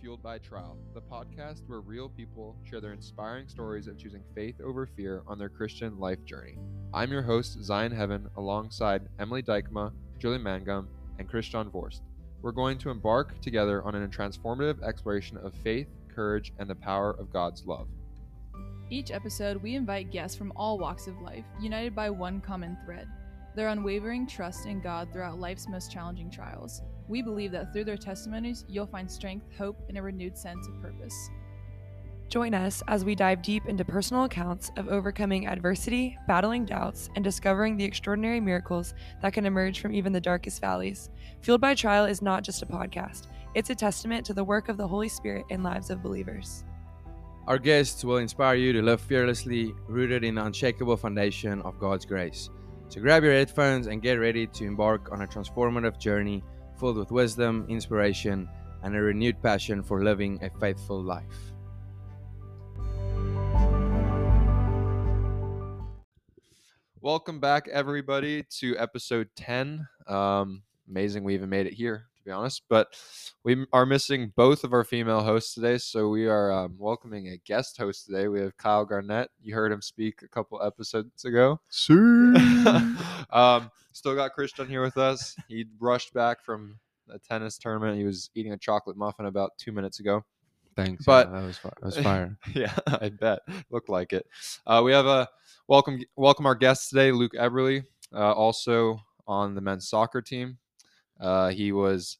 Fueled by Trial, the podcast where real people share their inspiring stories of choosing faith over fear on their Christian life journey. I'm your host, Zion Heaven, alongside Emily Dykema, Julie Mangum, and Christian Vorst. We're going to embark together on a transformative exploration of faith, courage, and the power of God's love. Each episode, we invite guests from all walks of life, united by one common thread their unwavering trust in God throughout life's most challenging trials. We believe that through their testimonies, you'll find strength, hope, and a renewed sense of purpose. Join us as we dive deep into personal accounts of overcoming adversity, battling doubts, and discovering the extraordinary miracles that can emerge from even the darkest valleys. Fueled by Trial is not just a podcast, it's a testament to the work of the Holy Spirit in lives of believers. Our guests will inspire you to live fearlessly, rooted in the unshakable foundation of God's grace. So grab your headphones and get ready to embark on a transformative journey filled with wisdom, inspiration, and a renewed passion for living a faithful life. Welcome back, everybody, to episode 10. Um, amazing we even made it here, to be honest. But we are missing both of our female hosts today, so we are um, welcoming a guest host today. We have Kyle Garnett. You heard him speak a couple episodes ago. um, still got Christian here with us. He rushed back from a tennis tournament. He was eating a chocolate muffin about two minutes ago. Thanks. But- yeah, that was fi- that was fire. yeah, I bet. Looked like it. Uh, we have a welcome welcome our guest today, Luke Eberle, uh, also on the men's soccer team. Uh, he was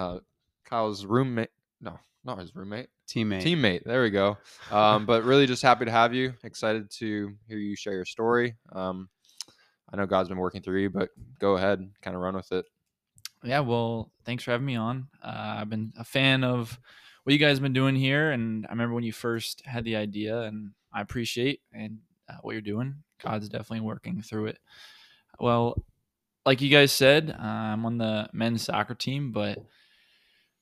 uh, Kyle's roommate. No, not his roommate. Teammate. Teammate. There we go. Um, but really, just happy to have you. Excited to hear you share your story. Um, I know God's been working through you, but go ahead, kind of run with it. Yeah, well, thanks for having me on. Uh, I've been a fan of what you guys have been doing here, and I remember when you first had the idea, and I appreciate and uh, what you're doing. God's definitely working through it. Well, like you guys said, uh, I'm on the men's soccer team, but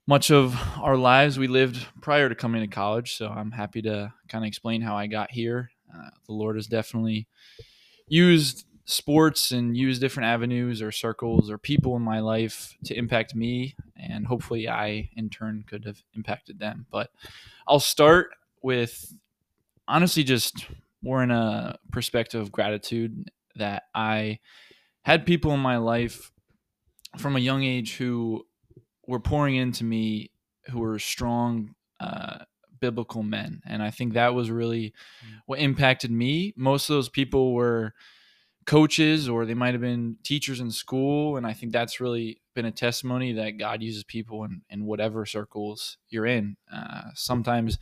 much of our lives we lived prior to coming to college. So I'm happy to kind of explain how I got here. Uh, the Lord has definitely used sports and use different avenues or circles or people in my life to impact me and hopefully I in turn could have impacted them. But I'll start with honestly just more in a perspective of gratitude that I had people in my life from a young age who were pouring into me who were strong uh, biblical men. And I think that was really what impacted me. Most of those people were coaches or they might have been teachers in school and i think that's really been a testimony that god uses people in, in whatever circles you're in. Uh, sometimes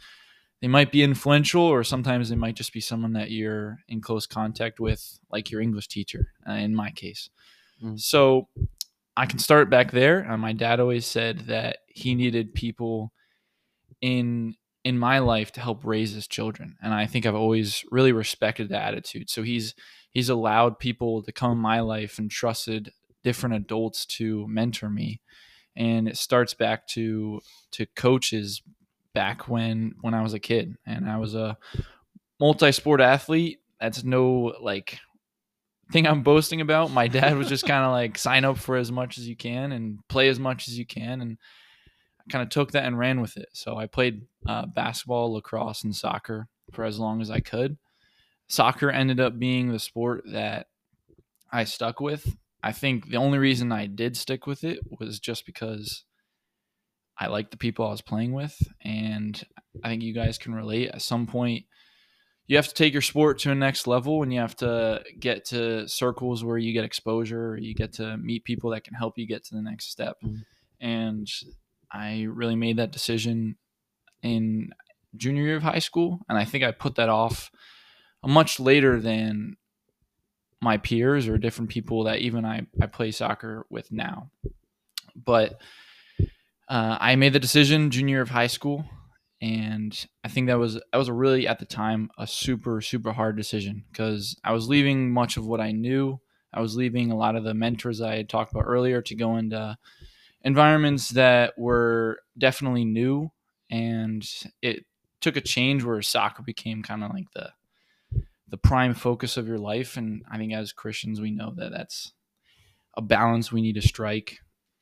they might be influential or sometimes they might just be someone that you're in close contact with like your english teacher uh, in my case. Mm. so i can start back there. Uh, my dad always said that he needed people in in my life to help raise his children and i think i've always really respected that attitude. So he's he's allowed people to come in my life and trusted different adults to mentor me and it starts back to to coaches back when when i was a kid and i was a multi-sport athlete. That's no like thing i'm boasting about. My dad was just kind of like sign up for as much as you can and play as much as you can and kind of took that and ran with it so i played uh, basketball lacrosse and soccer for as long as i could soccer ended up being the sport that I stuck with. I think the only reason I did stick with it was just because I liked the people I was playing with. And I think you guys can relate. At some point, you have to take your sport to a next level and you have to get to circles where you get exposure, you get to meet people that can help you get to the next step. Mhm. And I really made that decision in junior year of high school. And I think I put that off much later than my peers or different people that even I, I play soccer with now. But uh, I made the decision junior year of high school, and I think that was that was a really at the time a super super hard decision because I was leaving much of what I knew. I was leaving a lot of the mentors I had talked about earlier to go into environments that were definitely new, and it took a change where soccer became kind of like the the prime focus of your life and i think as christians we know that that's a balance we need to strike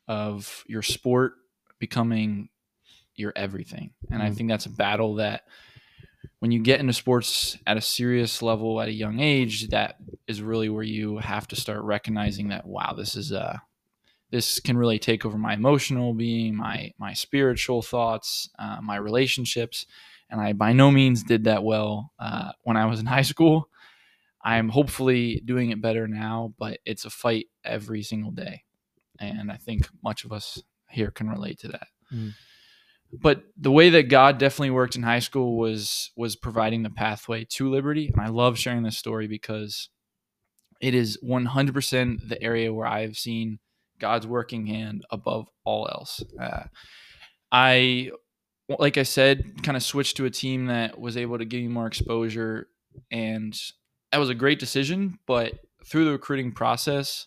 of your sport becoming your everything. And I Mm. think that's a battle that when you get into sports at a serious level at a young age, that is really where you have to start recognizing that wow, this is uh this can really take over my emotional being, my my spiritual thoughts, uh, my relationships, and I by no means did that well uh, when I was in high school. I'm hopefully doing it better now, but it's a fight every single day, and I think much of us here can relate to that. Mm. But the way that God definitely worked in high school was was providing the pathway to liberty, and I love sharing this story because it is 100% the area where I've seen God's working hand above all else. Uh, I, like I said, kind of switched to a team that was able to give me more exposure, and that was a great decision. But through the recruiting process,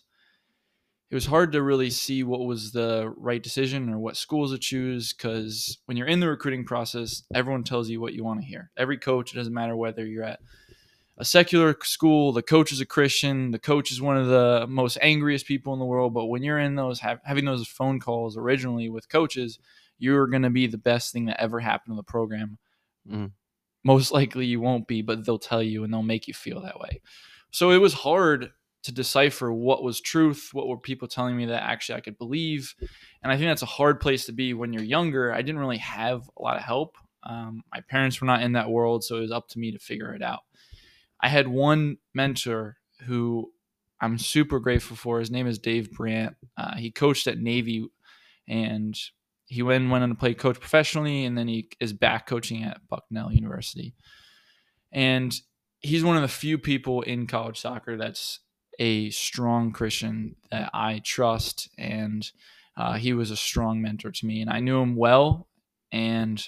it was hard to really see what was the right decision or what schools to choose because when you're in the recruiting process, everyone tells you what you want to hear. Every coach, it doesn't matter whether you're at a secular school, the coach is a Christian, the coach is one of the most angriest people in the world. But when you're in those, have, having those phone calls originally with coaches, you're going to be the best thing that ever happened to the program. Mm. Most likely you won't be, but they'll tell you and they'll make you feel that way. So it was hard to decipher what was truth, what were people telling me that actually I could believe. And I think that's a hard place to be when you're younger. I didn't really have a lot of help. Um, my parents were not in that world, so it was up to me to figure it out. I had one mentor who I'm super grateful for. His name is Dave Brandt. Uh, he coached at Navy and he went, went on to play coach professionally, and then he is back coaching at Bucknell University. And he's one of the few people in college soccer that's a strong Christian that I trust, and uh, he was a strong mentor to me. And I knew him well, and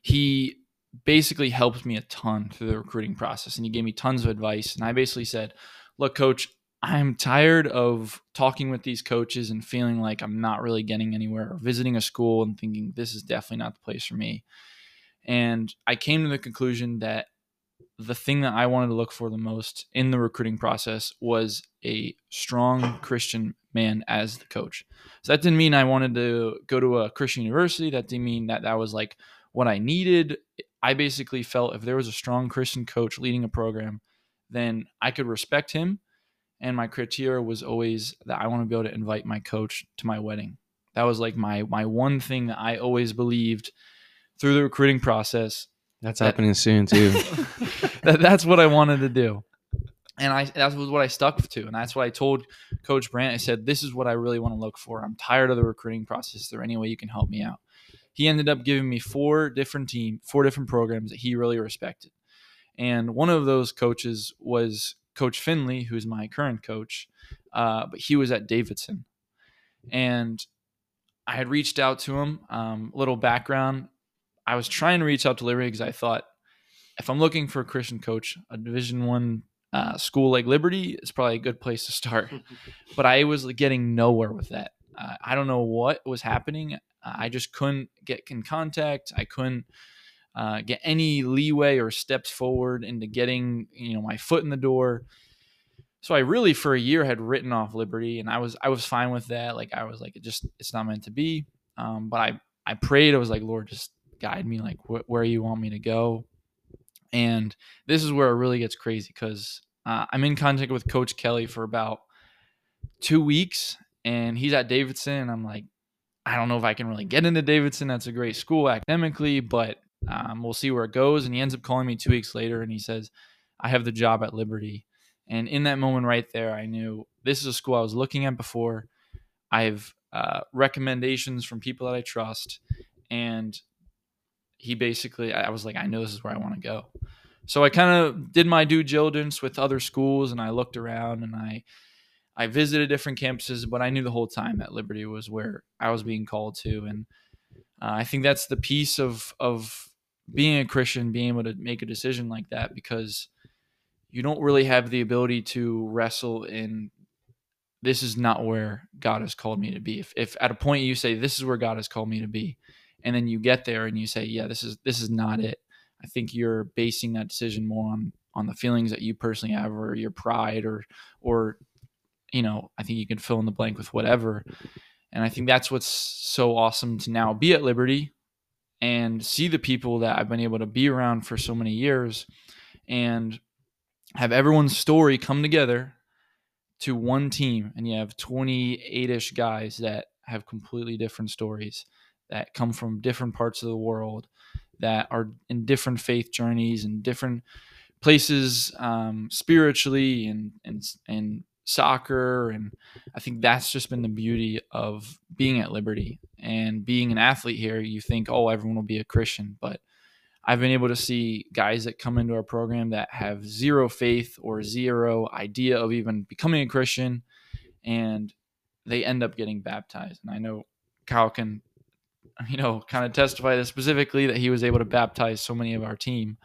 he basically helped me a ton through the recruiting process, and he gave me tons of advice. And I basically said, "Look, coach." I'm tired of talking with these coaches and feeling like I'm not really getting anywhere or visiting a school and thinking this is definitely not the place for me. And I came to the conclusion that the thing that I wanted to look for the most in the recruiting process was a strong Christian man as the coach. So that didn't mean I wanted to go to a Christian university. That didn't mean that that was like what I needed. I basically felt if there was a strong Christian coach leading a program, then I could respect him. And my criteria was always that I want to be able to invite my coach to my wedding. That was like my my one thing that I always believed through the recruiting process That's That- happening soon too. that, that's what I wanted to do. And I that was what I stuck to. And that's what I told Coach Brandt. I said, This is what I really want to look for. I'm tired of the recruiting process. Is there any way you can help me out? He ended up giving me four different team, four different programs that he really respected. And one of those coaches was Coach Finley, who's my current coach, uh, but he was at Davidson. And I had reached out to him. Um, little background: I was trying to reach out to Liberty because I thought if I'm looking for a Christian coach, a Division One uh, school like Liberty is probably a good place to start. but I was getting nowhere with that. Uh, I don't know what was happening. I just couldn't get in contact. I couldn't uh, get any leeway or steps forward into getting you know my foot in the door. So I really for a year had written off Liberty, and I was I was fine with that. Like I was like it just it's not meant to be. Um, but I I prayed. I was like Lord, just guide me like wh- where you want me to go. And this is where it really gets crazy because uh, I'm in contact with Coach Kelly for about two weeks, and he's at Davidson. And I'm like, I don't know if I can really get into Davidson. That's a great school academically, but um, we'll see where it goes. And he ends up calling me two weeks later, and he says, I have the job at Liberty. And in that moment right there, I knew this is a school I was looking at before. I have uh, recommendations from people that I trust, and he basically, I was like, I know this is where I want to go. So I kind of did my due diligence with other schools, and I looked around and I I visited different campuses, but I knew the whole time that Liberty was where I was being called to, and uh, I think that's the piece of of being a Christian, being able to make a decision like that because you don't really have the ability to wrestle in this is not where God has called me to be. If, if at a point you say this is where God has called me to be, and then you get there and you say, yeah, this is this is not it. I think you're basing that decision more on on the feelings that you personally have, or your pride, or or you know, I think you can fill in the blank with whatever. And I think that's what's so awesome to now be at Liberty and see the people that I've been able to be around for so many years and have everyone's story come together to one team. And you have 28 ish guys that have completely different stories that come from different parts of the world that are in different faith journeys and different places um, spiritually and and and soccer and I think that's just been the beauty of being at Liberty. And being an athlete here you think oh everyone will be a Christian but I've been able to see guys that come into our program that have zero faith or zero idea of even becoming a Christian and they end up getting baptized. And I know Kyle can you know kind of testify this specifically that he was able to baptize so many of our team.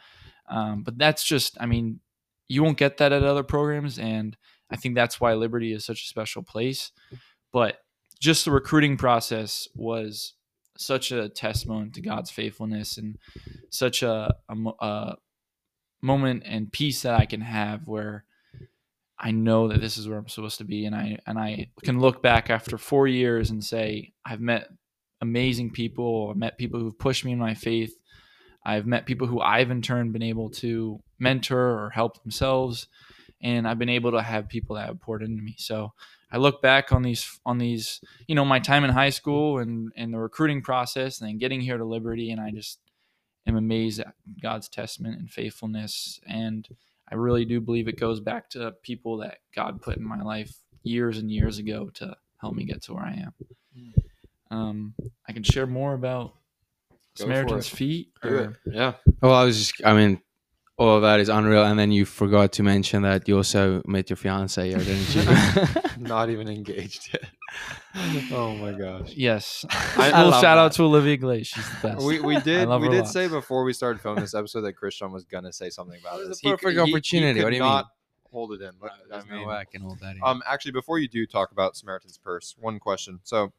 Um, but that's just I mean you won't get that at other programs and I think that's why Liberty is such a special place. But just the recruiting process was such a testament to God's faithfulness and such a, a, a, moment and peace that I can have where I know that this is where I'm supposed to be and I and I can look back after 4 years and say I've met amazing people, I've met people who've pushed me in my faith. I've met people who I've in turn been able to mentor or help themselves and I've been able to have people that have poured into me. So I look back on these on these, you know, my time in high school and and the recruiting process, and then getting here to Liberty, and I just am amazed at God's testament and faithfulness. And I really do believe it goes back to people that God put in my life years and years ago to help me get to where I am. Um, I can share more about Go Samaritan's. Feet. Or- Yeah. Well, I was just, I mean, all of that is unreal. And then you forgot to mention that you also met your fiance here, didn't you? Not even engaged yet. oh my gosh. Yes. I- I Little love shout out to Olivia Glaze. She's the best. We, we did we did say before we started filming this episode that Christian was gonna say something about That this. the He- perfect he- he opportunity. could What do you not mean? Hold it in. But, I There's no mean, way I can hold that in. Um, actually, before you do talk about Samaritan's Purse, one question. So,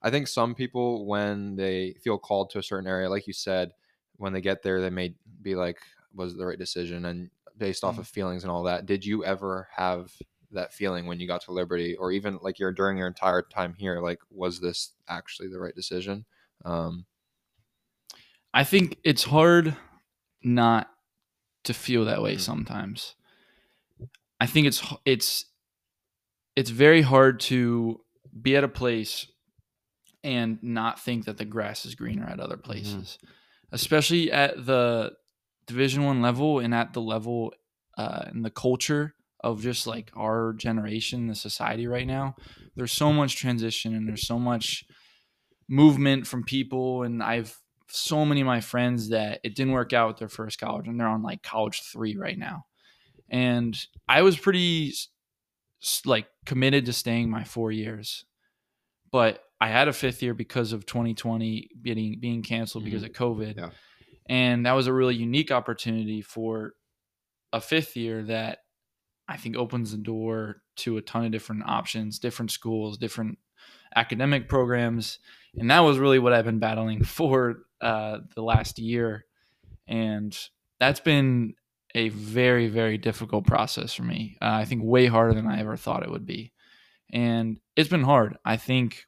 I think some people, when they feel called to a certain area, like you said, when they get there, they may be like, "Was it the right decision?" And based off Mm. of feelings and all that. Did you ever have that feeling when you got to Liberty, or even like your during your entire time here? Like, was this actually the right decision? Um, I think it's hard not to feel that way Mhm. sometimes. I think it's it's it's very hard to be at a place and not think that the grass is greener at other places, especially at the Division One level and at the level uh, and the culture of just like our generation, the society right now. There's so much transition and there's so much movement from people, and I've so many of my friends that it didn't work out with their first college and they're on like college three right now. And I was pretty like committed to staying my four years, but I had a fifth year because of 2020 being being canceled because of COVID. Yeah. And that was a really unique opportunity for a fifth year that I think opens the door to a ton of different options, different schools, different academic programs. And that was really what I've been battling for uh, the last year. And that's been a very, very difficult process for me. Uh, I think way harder than I ever thought it would be. And it's been hard. I think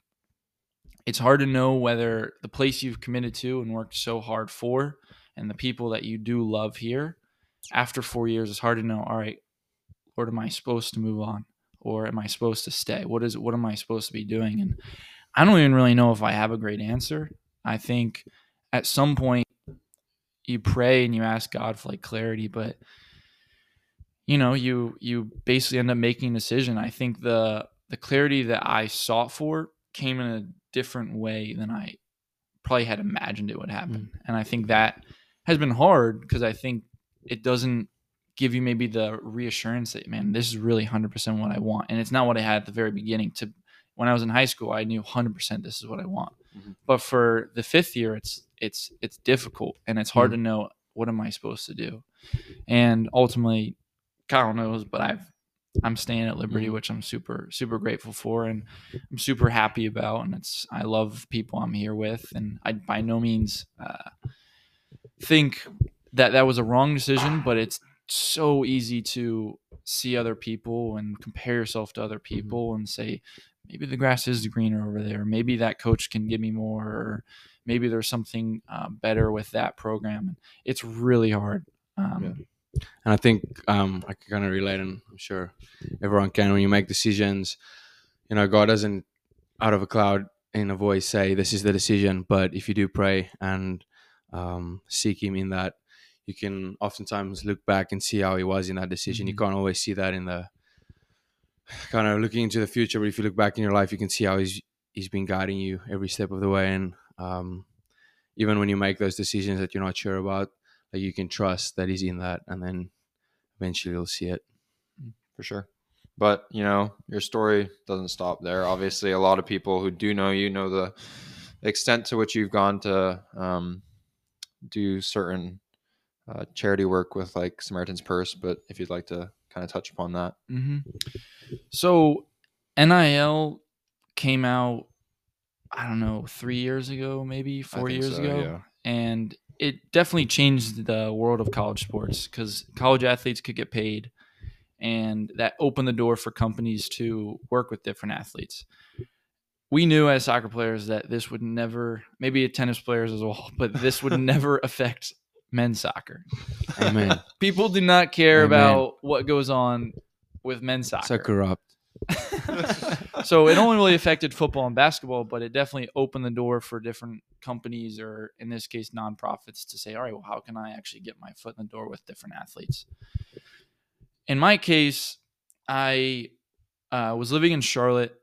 it's hard to know whether the place you've committed to and worked so hard for and the people that you do love here after four years it's hard to know all right lord am i supposed to move on? Or am i supposed to stay? What is what am i supposed to be doing? And i don't even really know if i have a great answer. I think at some point you pray and you ask god for like clarity but you know you you basically end up making a decision. I think the the clarity that i sought for came in a different way than i probably had imagined it would happen. And i think that has been hard because i think it doesn't give you maybe the reassurance that man this is really 100% what i want. And it's not what i had at the very beginning. To when i was in high school i knew 100% this is what i want. Mhm. but for the fifth year it's it's it's difficult and it's hard to know what am i supposed to do? And ultimately kyle knows but i've i'm staying at liberty Mhm. which i'm super super grateful for and i'm super happy about and it's i love people i'm here with and i by no means uh, think that that was a wrong decision, but it's so easy to see other people and compare yourself to other people and say maybe the grass is greener over there. Maybe that coach can give me more. Or maybe there's something uh, better with that program. It's really hard. Um, And I think um, I can kind of relate, and I'm sure everyone can. When you make decisions, you know, God doesn't out of a cloud in a voice say, "This is the decision." But if you do pray and um, seek Him in that, you can oftentimes look back and see how He was in that decision. You Mhm. can't always see that in the kind of looking into the future, but if you look back in your life, you can see how He's He's been guiding you every step of the way, and um, even when you make those decisions that you're not sure about, like you can trust that He's in that, and then eventually you'll see it. for sure. But you know, your story doesn't stop there. Obviously, a lot of people who do know you know the extent to which you've gone to um, do certain uh, charity work with like Samaritan's Purse. But if you'd like to kind of touch upon that, hmm So NIL came out, I don't know, three years ago, maybe four years so, ago. yeah. And it definitely changed the world of college sports because college athletes could get paid. And that opened the door for companies to work with different athletes. We knew as soccer players that this would never, maybe tennis players as well, but this would never affect men's soccer. Amen. People do not care Amen. about what goes on with men's soccer. so corrupt. so it only really affected football and basketball, but it definitely opened the door for different companies, or in this case, nonprofits, to say, all right, well, how can I actually get my foot in the door with different athletes? In my case, I uh, was living in Charlotte,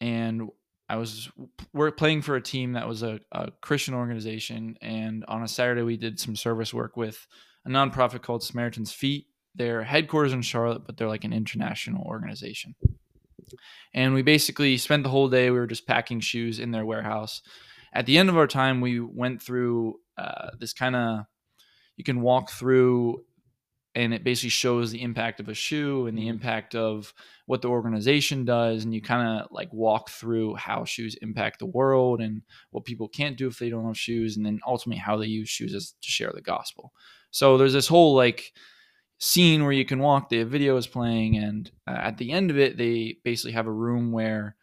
and I was we're playing for a team that was a, a Christian organization, and on a Saturday we did some service work with a nonprofit called Samaritan's Feet. Their headquarters in Charlotte, but they're like an international organization and we basically spent the whole day we were just packing shoes in their warehouse. At the end of our time we went through uh, this kind of you can walk through and it basically shows the impact of a shoe and the impact of what the organization does and you kind of like walk through how shoes impact the world and what people can't do if they don't have shoes and then ultimately how they use shoes as to share the gospel. So there's this whole like scene where you can walk the video is playing and uh, at the end of it they basically have a room where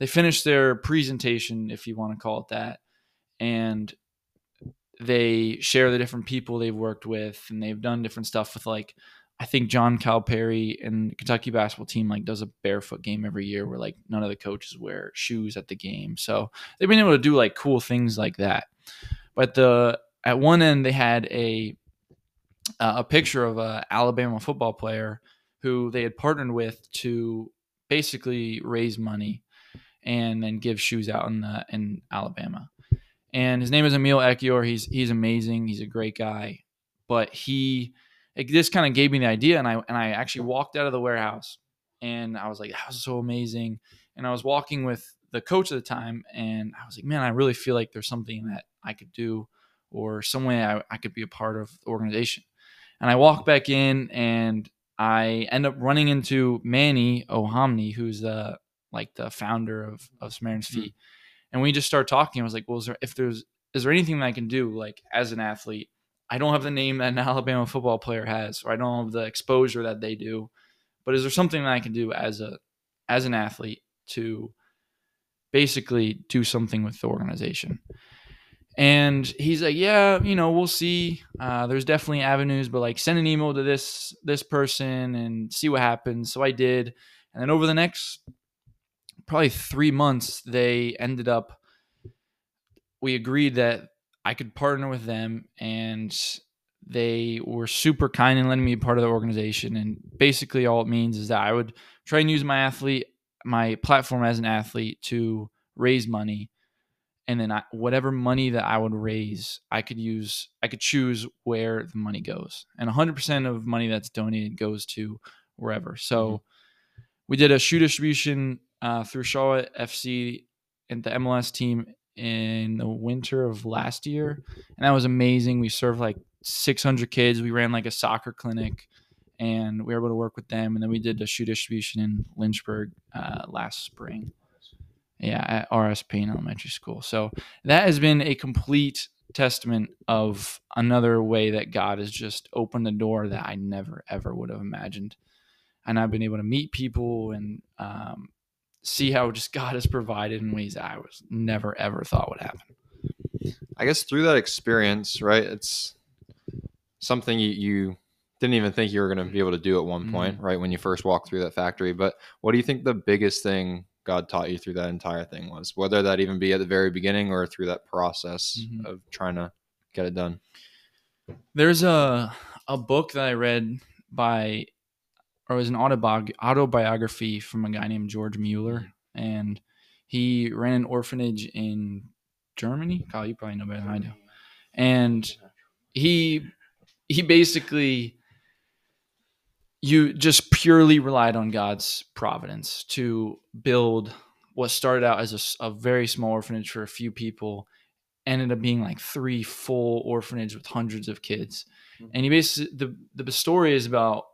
they finish their presentation if you want to call it that and they share the different people they've worked with and they've done different stuff with like i think john calipari and kentucky basketball team like does a barefoot game every year where like none of the coaches wear shoes at the game. So they've been able to do like cool things like that. But the at one end they had a uh, a picture of a Alabama football player who they had partnered with to basically raise money and then give shoes out in the in Alabama. And his name is Emil Ekiyor. He's he's amazing. He's a great guy. But he it just kind of gave me the idea and I and I actually walked out of the warehouse and I was like, that was so amazing. And I was walking with the coach at the time and I was like, man, I really feel like there's something that I could do or some way I, I could be a part of the organization. And I walk back in and I end up running into Manny Ohonme, who's the like the founder of, of Samaritan's hmm. Feet. And we just start talking. I was like, well, is there, if there's, is there anything that I can do like as an athlete? I don't have the name that an Alabama football player has, or I don't have the exposure that they do, but is there something that I can do as a, as an athlete to basically do something with the organization? And he's like, yeah, you know, we'll see. Uh, there's definitely avenues, but like send an email to this this person and see what happens. So I did, and then over the next probably three months, they ended up. We agreed that I could partner with them, and they were super kind in letting me be part of the organization. And basically, all it means is that I would try and use my athlete, my platform as an athlete, to raise money and then I, whatever money that I would raise, I could use. I could choose where the money goes, and 100% of money that's donated goes to wherever. So we did a shoe distribution uh, through Charlotte FC and the MLS team in the winter of last year, and that was amazing. We served like 600 kids. We ran like a soccer clinic, and we were able to work with them. And then we did a shoe distribution in Lynchburg uh, last spring. Yeah, at RS Payne Elementary School. So that has been a complete testament of another way that God has just opened the door that I never ever would have imagined. And I've been able to meet people and um, see how just God has provided in ways that I was never ever thought would happen. I guess through that experience, right? It's something you, you didn't even think you were going to be able to do at one Mhm. point, right? When you first walked through that factory. But what do you think the biggest thing God taught you through that entire thing was? Whether that even be at the very beginning or through that process Mhm. of trying to get it done. There's a a book that I read by, or it was an autobiog- autobiography from a guy named George Mueller, and he ran an orphanage in Germany. Kyle, you probably know better than I do. And he he basically you just purely relied on God's providence to build what started out as a very small orphanage for a few people ended up being like three full orphanage with hundreds of kids. Mm-hmm. And he basically the the story is about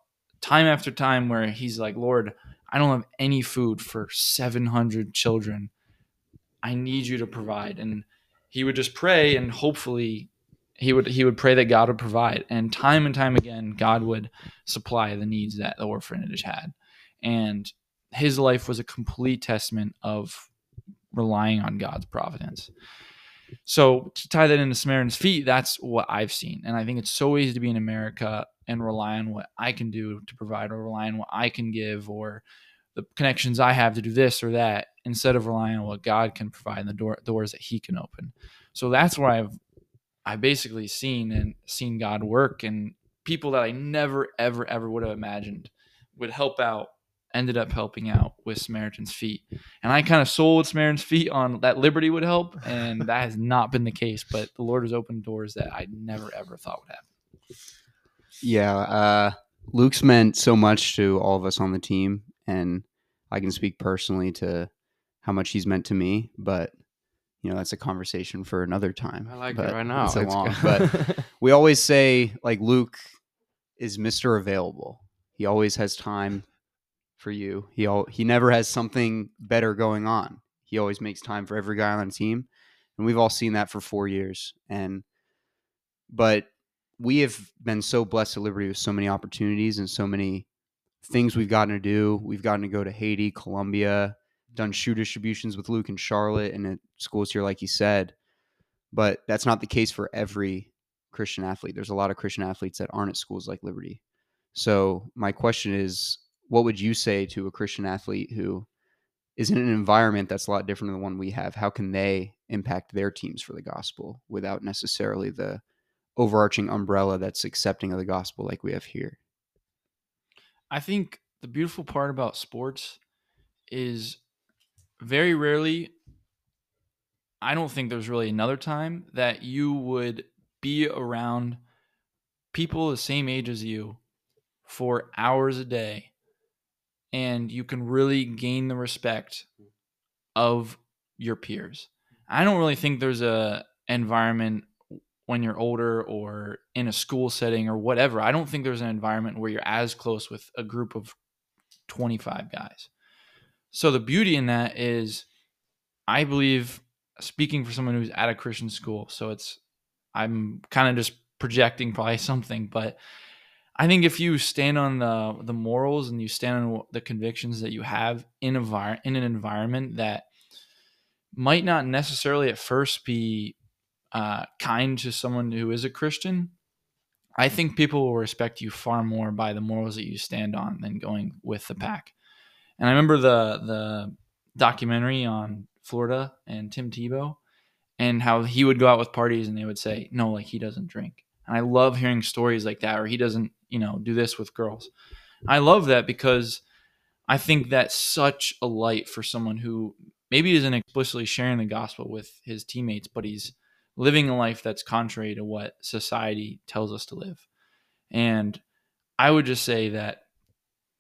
time after time where he's like lord i don't have any food for 700 children. I need you to provide. And he would just pray and hopefully he would he would pray that god would provide and time and time again god would supply the needs that the orphanage had and his life was a complete testament of relying on god's providence so to tie that into Samaritan's feet, that's what I've seen. And I think it's so easy to be in America and rely on what I can do to provide or rely on what I can give or the connections I have to do this or that instead of relying on what God can provide and the door, doors that he can open. So that's where I've I basically seen and seen God work and people that I never ever ever would have imagined would help out ended up helping out with Samaritan's Feet. And I kind of sold Samaritan's Feet on that Liberty would help, and that has not been the case. But the Lord has opened doors that I never ever thought would happen. Yeah, uh, Luke's meant so much to all of us on the team, and I can speak personally to how much he's meant to me. But you know, that's a conversation for another time. I like but it right now. It's a long, but we always say like Luke is Mister Available. He always has time for you. He all, he never has something better going on. He always makes time for every guy on the team, and we've all seen that for four years. And but we have been so blessed at Liberty with so many opportunities and so many things we've gotten to do. We've gotten to go to Haiti, Colombia, done shoe distributions with Luke and Charlotte, and at schools here, like you said. But that's not the case for every Christian athlete. There's a lot of Christian athletes that aren't at schools like Liberty. So my question is, what would you say to a Christian athlete who is in an environment that's a lot different than the one we have? How can they impact their teams for the gospel without necessarily the overarching umbrella that's accepting of the gospel like we have here? I think the beautiful part about sports is very rarely, I don't think there's really another time that you would be around people the same age as you for hours a day and you can really gain the respect of your peers. I don't really think there's a environment when you're older or in a school setting or whatever. I don't think there's an environment where you're as close with a group of 25 guys. So the beauty in that is I believe speaking for someone who's at a Christian school, so it's I'm kind of just projecting probably something, but I think if you stand on the the morals and you stand on the convictions that you have in a in an environment that might not necessarily at first be uh, kind to someone who is a Christian, I think people will respect you far more by the morals that you stand on than going with the pack. And I remember the the documentary on Florida and Tim Tebow and how he would go out with parties and they would say, no, like he doesn't drink. And I love hearing stories like that, or he doesn't, you know, do this with girls. I love that because I think that's such a light for someone who maybe isn't explicitly sharing the gospel with his teammates, but he's living a life that's contrary to what society tells us to live. And I would just say that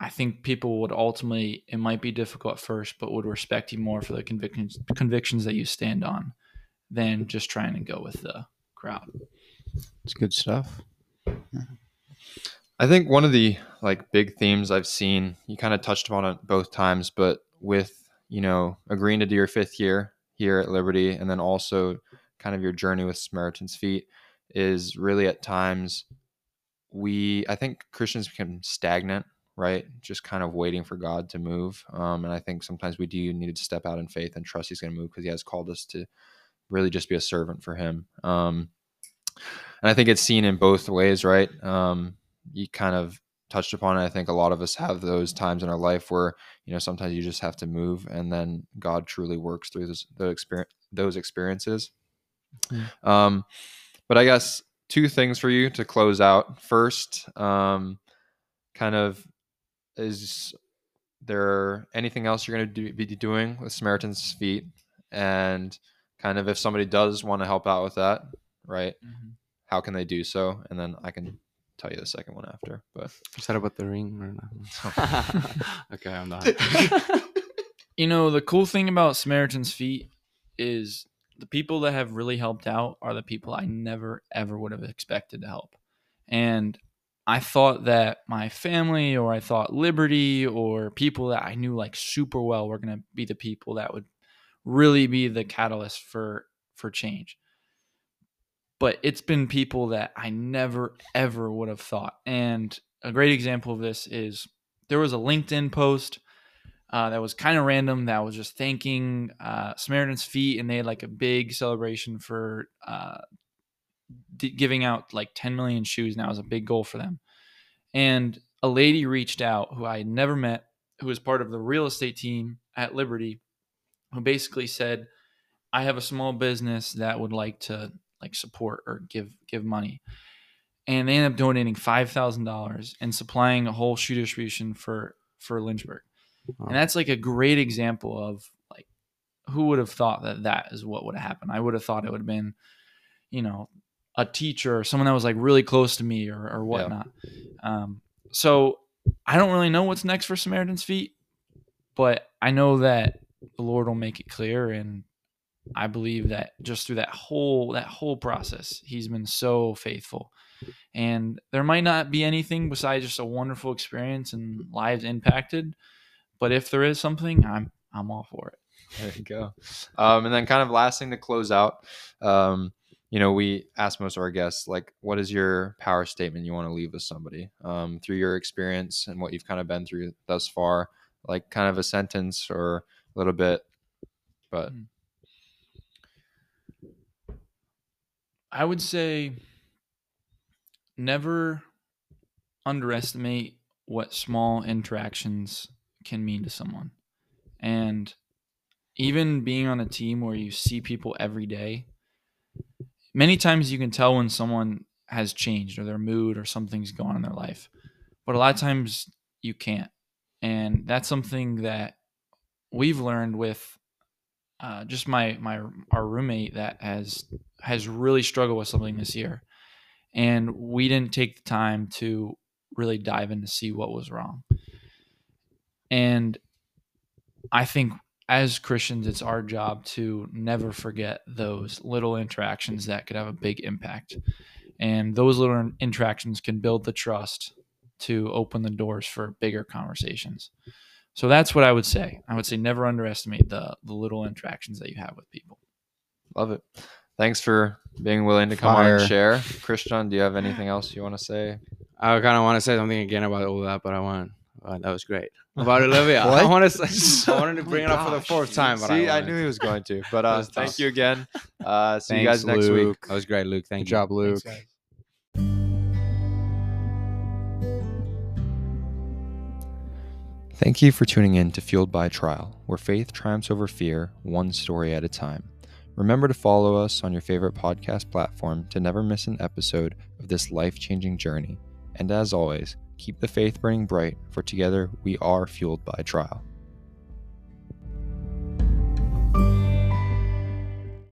I think people would ultimately, it might be difficult at first, but would respect you more for the convictions convictions that you stand on than just trying to go with the crowd. It's good stuff. I think one of the like big themes I've seen, you kind of touched upon it both times, but with, you know, agreeing to do your fifth year here at Liberty and then also kind of your journey with Samaritan's Feet is really at times we I think Christians become stagnant right? Just kind of waiting for God to move. Um, and I think sometimes we do need to step out in faith and trust He's going to move because He has called us to really just be a servant for Him. Um, and I think it's seen in both ways, right? Um, you kind of touched upon it. I think a lot of us have those times in our life where you know sometimes you just have to move, and then God truly works through those those, experience, those experiences. Mm. Um, but I guess two things for you to close out. First, um, kind of is there anything else you're going to do, be doing with Samaritan's Feet, and kind of if somebody does want to help out with that, right? Mm-hmm. How can they do so? And then I can tell you the second one after. But Is that about the ring or not? okay, I'm not. You know, the cool thing about Samaritan's Feet is the people that have really helped out are the people I never ever would have expected to help. And I thought that my family or I thought Liberty or people that I knew like super well were going to be the people that would really be the catalyst for for change. But it's been people that I never ever would have thought. And a great example of this is there was a LinkedIn post uh, that was kind of random. That was just thanking uh, Samaritan's Feet, and they had like a big celebration for uh, d- giving out like 10 million shoes. Now is a big goal for them. And a lady reached out who I had never met, who was part of the real estate team at Liberty, who basically said, "I have a small business that would like to like support or give give money." And they ended up donating five thousand dollars and supplying a whole shoe distribution for for Lynchburg. Wow. And that's like a great example of like who would have thought that that is what would have happened. I would have thought it would have been, you know, a teacher or someone that was like really close to me or, or whatnot. Um, so I don't really know what's next for Samaritan's Feet, but I know that the Lord will make it clear, and I believe that just through that whole that whole process, He's been so faithful. And there might not be anything besides just a wonderful experience and lives impacted, but if there is something, I'm I'm all for it. There you go. Um, and then, kind of last thing to close out, um, you know, we ask most of our guests, like, what is your power statement you want to leave with somebody um, through your experience and what you've kind of been through thus far? Like, kind of a sentence or a little bit, but Mm. I would say never underestimate what small interactions can mean to someone. And even being on a team where you see people every day, many times you can tell when someone has changed or their mood or something's gone in their life. But a lot of times you can't. And that's something that we've learned with uh, just my my our roommate that has has really struggled with something this year, and we didn't take the time to really dive in to see what was wrong. And I think as Christians, it's our job to never forget those little interactions that could have a big impact, and those little interactions can build the trust to open the doors for bigger conversations. So that's what I would say. I would say never underestimate the the little interactions that you have with people. love it. Thanks for being willing to come on Fire. and share. Christian, do you have anything else you want to say? I kind of want to say something again about all that, but I want. Uh, that was great about Olivia. I want to. I wanted to Oh bring my it up for the fourth time, but See, I, I, knew he was going to. But uh, thank tough. you again. Uh, see you guys next week. That was great, Luke. Thank Good you. job, Luke. Thanks. Thank you for tuning in to Fueled by Trial, where faith triumphs over fear, one story at a time. Remember to follow us on your favorite podcast platform to never miss an episode of this life changing journey. And as always, keep the faith burning bright, for together we are fueled by trial.